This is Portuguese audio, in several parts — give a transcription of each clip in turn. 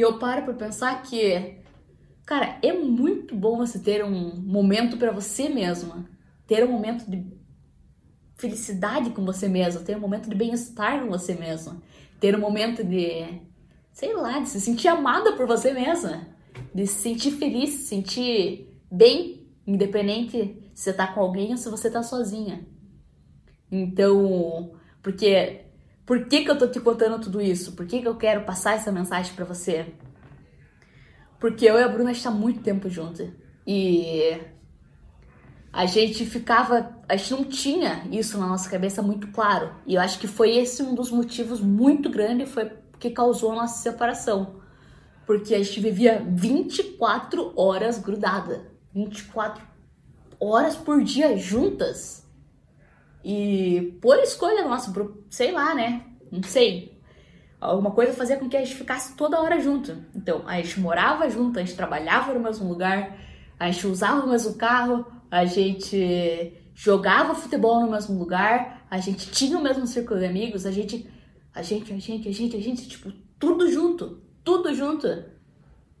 E eu paro pra pensar que, cara, é muito bom você ter um momento para você mesma. Ter um momento de felicidade com você mesma. Ter um momento de bem-estar com você mesma. Ter um momento de, sei lá, de se sentir amada por você mesma. De se sentir feliz, se sentir bem, independente se você tá com alguém ou se você tá sozinha. Então, porque por que, que eu tô te contando tudo isso? Por que, que eu quero passar essa mensagem para você? Porque eu e a Bruna está muito tempo juntos. E a gente ficava. A gente não tinha isso na nossa cabeça muito claro. E eu acho que foi esse um dos motivos muito grande foi que causou a nossa separação. Porque a gente vivia 24 horas grudada. 24 horas por dia juntas. E por escolha nossa, por, sei lá, né? Não sei. Alguma coisa fazia com que a gente ficasse toda hora junto. Então, a gente morava junto, a gente trabalhava no mesmo lugar, a gente usava o mesmo carro, a gente jogava futebol no mesmo lugar, a gente tinha o mesmo círculo de amigos, a gente, a gente, a gente, a gente, a gente, tipo, tudo junto, tudo junto.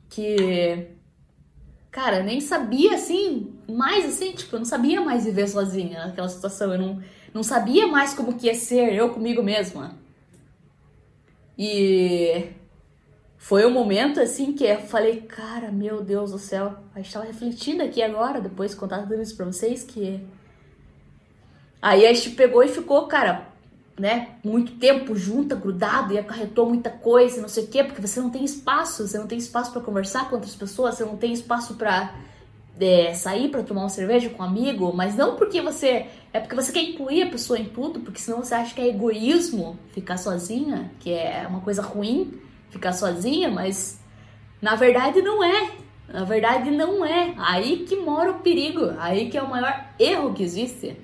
Que cara, eu nem sabia assim, mais assim, tipo, eu não sabia mais viver sozinha naquela situação. Eu não, não sabia mais como que ia ser eu comigo mesma. E foi um momento assim que eu falei, cara, meu Deus do céu. A gente tava refletindo aqui agora, depois de contar tudo isso pra vocês, que. Aí a gente pegou e ficou, cara, né, muito tempo junta, grudado e acarretou muita coisa, não sei o quê, porque você não tem espaço, você não tem espaço para conversar com outras pessoas, você não tem espaço para é, sair para tomar uma cerveja com um amigo, mas não porque você é porque você quer incluir a pessoa em tudo, porque senão você acha que é egoísmo ficar sozinha, que é uma coisa ruim ficar sozinha, mas na verdade não é. Na verdade não é. Aí que mora o perigo, aí que é o maior erro que existe.